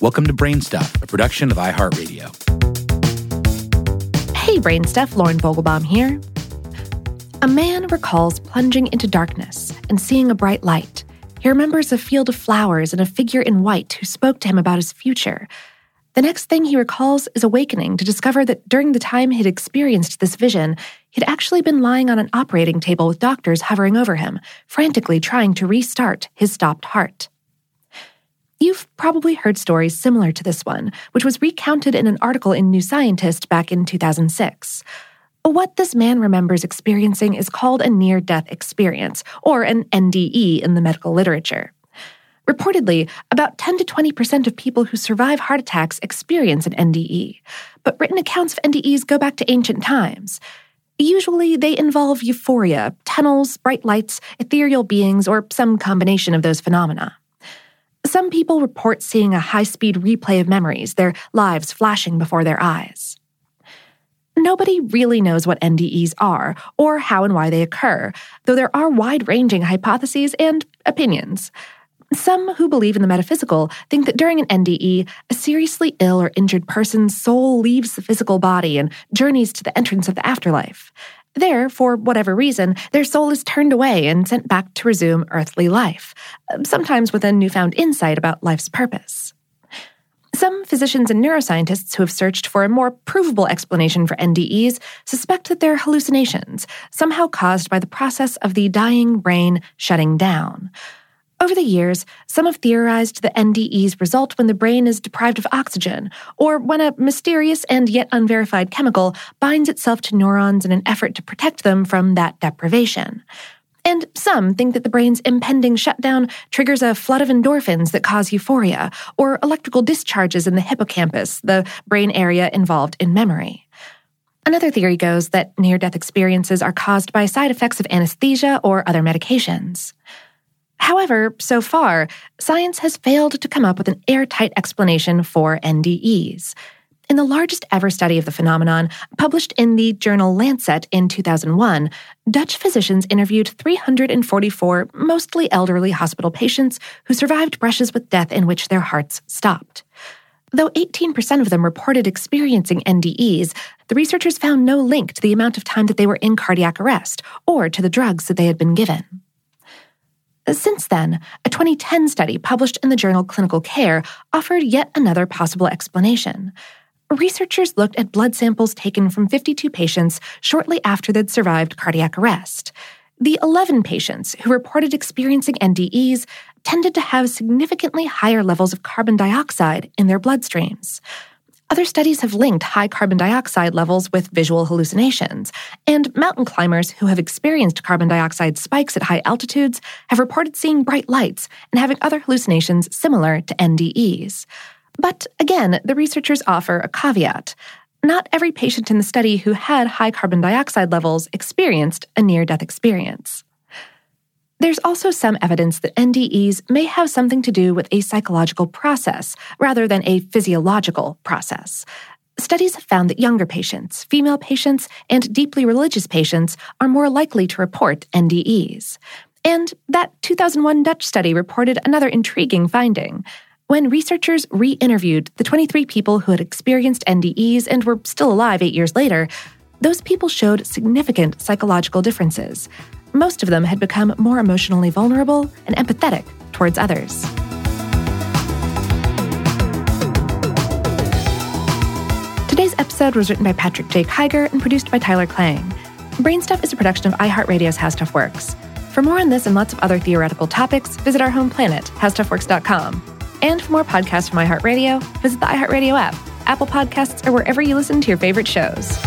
Welcome to Brainstuff, a production of iHeartRadio. Hey, Brainstuff, Lauren Vogelbaum here. A man recalls plunging into darkness and seeing a bright light. He remembers a field of flowers and a figure in white who spoke to him about his future. The next thing he recalls is awakening to discover that during the time he'd experienced this vision, he'd actually been lying on an operating table with doctors hovering over him, frantically trying to restart his stopped heart. You've probably heard stories similar to this one, which was recounted in an article in New Scientist back in 2006. What this man remembers experiencing is called a near death experience, or an NDE in the medical literature. Reportedly, about 10 to 20% of people who survive heart attacks experience an NDE, but written accounts of NDEs go back to ancient times. Usually, they involve euphoria, tunnels, bright lights, ethereal beings, or some combination of those phenomena. Some people report seeing a high speed replay of memories, their lives flashing before their eyes. Nobody really knows what NDEs are or how and why they occur, though there are wide ranging hypotheses and opinions. Some who believe in the metaphysical think that during an NDE, a seriously ill or injured person's soul leaves the physical body and journeys to the entrance of the afterlife. There, for whatever reason, their soul is turned away and sent back to resume earthly life, um, sometimes with a newfound insight about life's purpose. Some physicians and neuroscientists who have searched for a more provable explanation for NDEs suspect that they're hallucinations, somehow caused by the process of the dying brain shutting down. Over the years, some have theorized that NDEs result when the brain is deprived of oxygen, or when a mysterious and yet unverified chemical binds itself to neurons in an effort to protect them from that deprivation. And some think that the brain's impending shutdown triggers a flood of endorphins that cause euphoria, or electrical discharges in the hippocampus, the brain area involved in memory. Another theory goes that near death experiences are caused by side effects of anesthesia or other medications. However, so far, science has failed to come up with an airtight explanation for NDEs. In the largest ever study of the phenomenon, published in the journal Lancet in 2001, Dutch physicians interviewed 344 mostly elderly hospital patients who survived brushes with death in which their hearts stopped. Though 18% of them reported experiencing NDEs, the researchers found no link to the amount of time that they were in cardiac arrest or to the drugs that they had been given. Since then, a 2010 study published in the journal Critical Care offered yet another possible explanation. Researchers looked at blood samples taken from 52 patients shortly after they'd survived cardiac arrest. The 11 patients who reported experiencing NDEs tended to have significantly higher levels of carbon dioxide in their bloodstreams. Other studies have linked high carbon dioxide levels with visual hallucinations, and mountain climbers who have experienced carbon dioxide spikes at high altitudes have reported seeing bright lights and having other hallucinations similar to NDEs. But again, the researchers offer a caveat. Not every patient in the study who had high carbon dioxide levels experienced a near death experience. There's also some evidence that NDEs may have something to do with a psychological process rather than a physiological process. Studies have found that younger patients, female patients, and deeply religious patients are more likely to report NDEs. And that 2001 Dutch study reported another intriguing finding. When researchers re interviewed the 23 people who had experienced NDEs and were still alive eight years later, those people showed significant psychological differences most of them had become more emotionally vulnerable and empathetic towards others. Today's episode was written by Patrick J. Kiger and produced by Tyler Klang. Brainstuff is a production of iHeartRadio's How Stuff Works. For more on this and lots of other theoretical topics, visit our home planet, howstuffworks.com. And for more podcasts from iHeartRadio, visit the iHeartRadio app, Apple Podcasts, or wherever you listen to your favorite shows.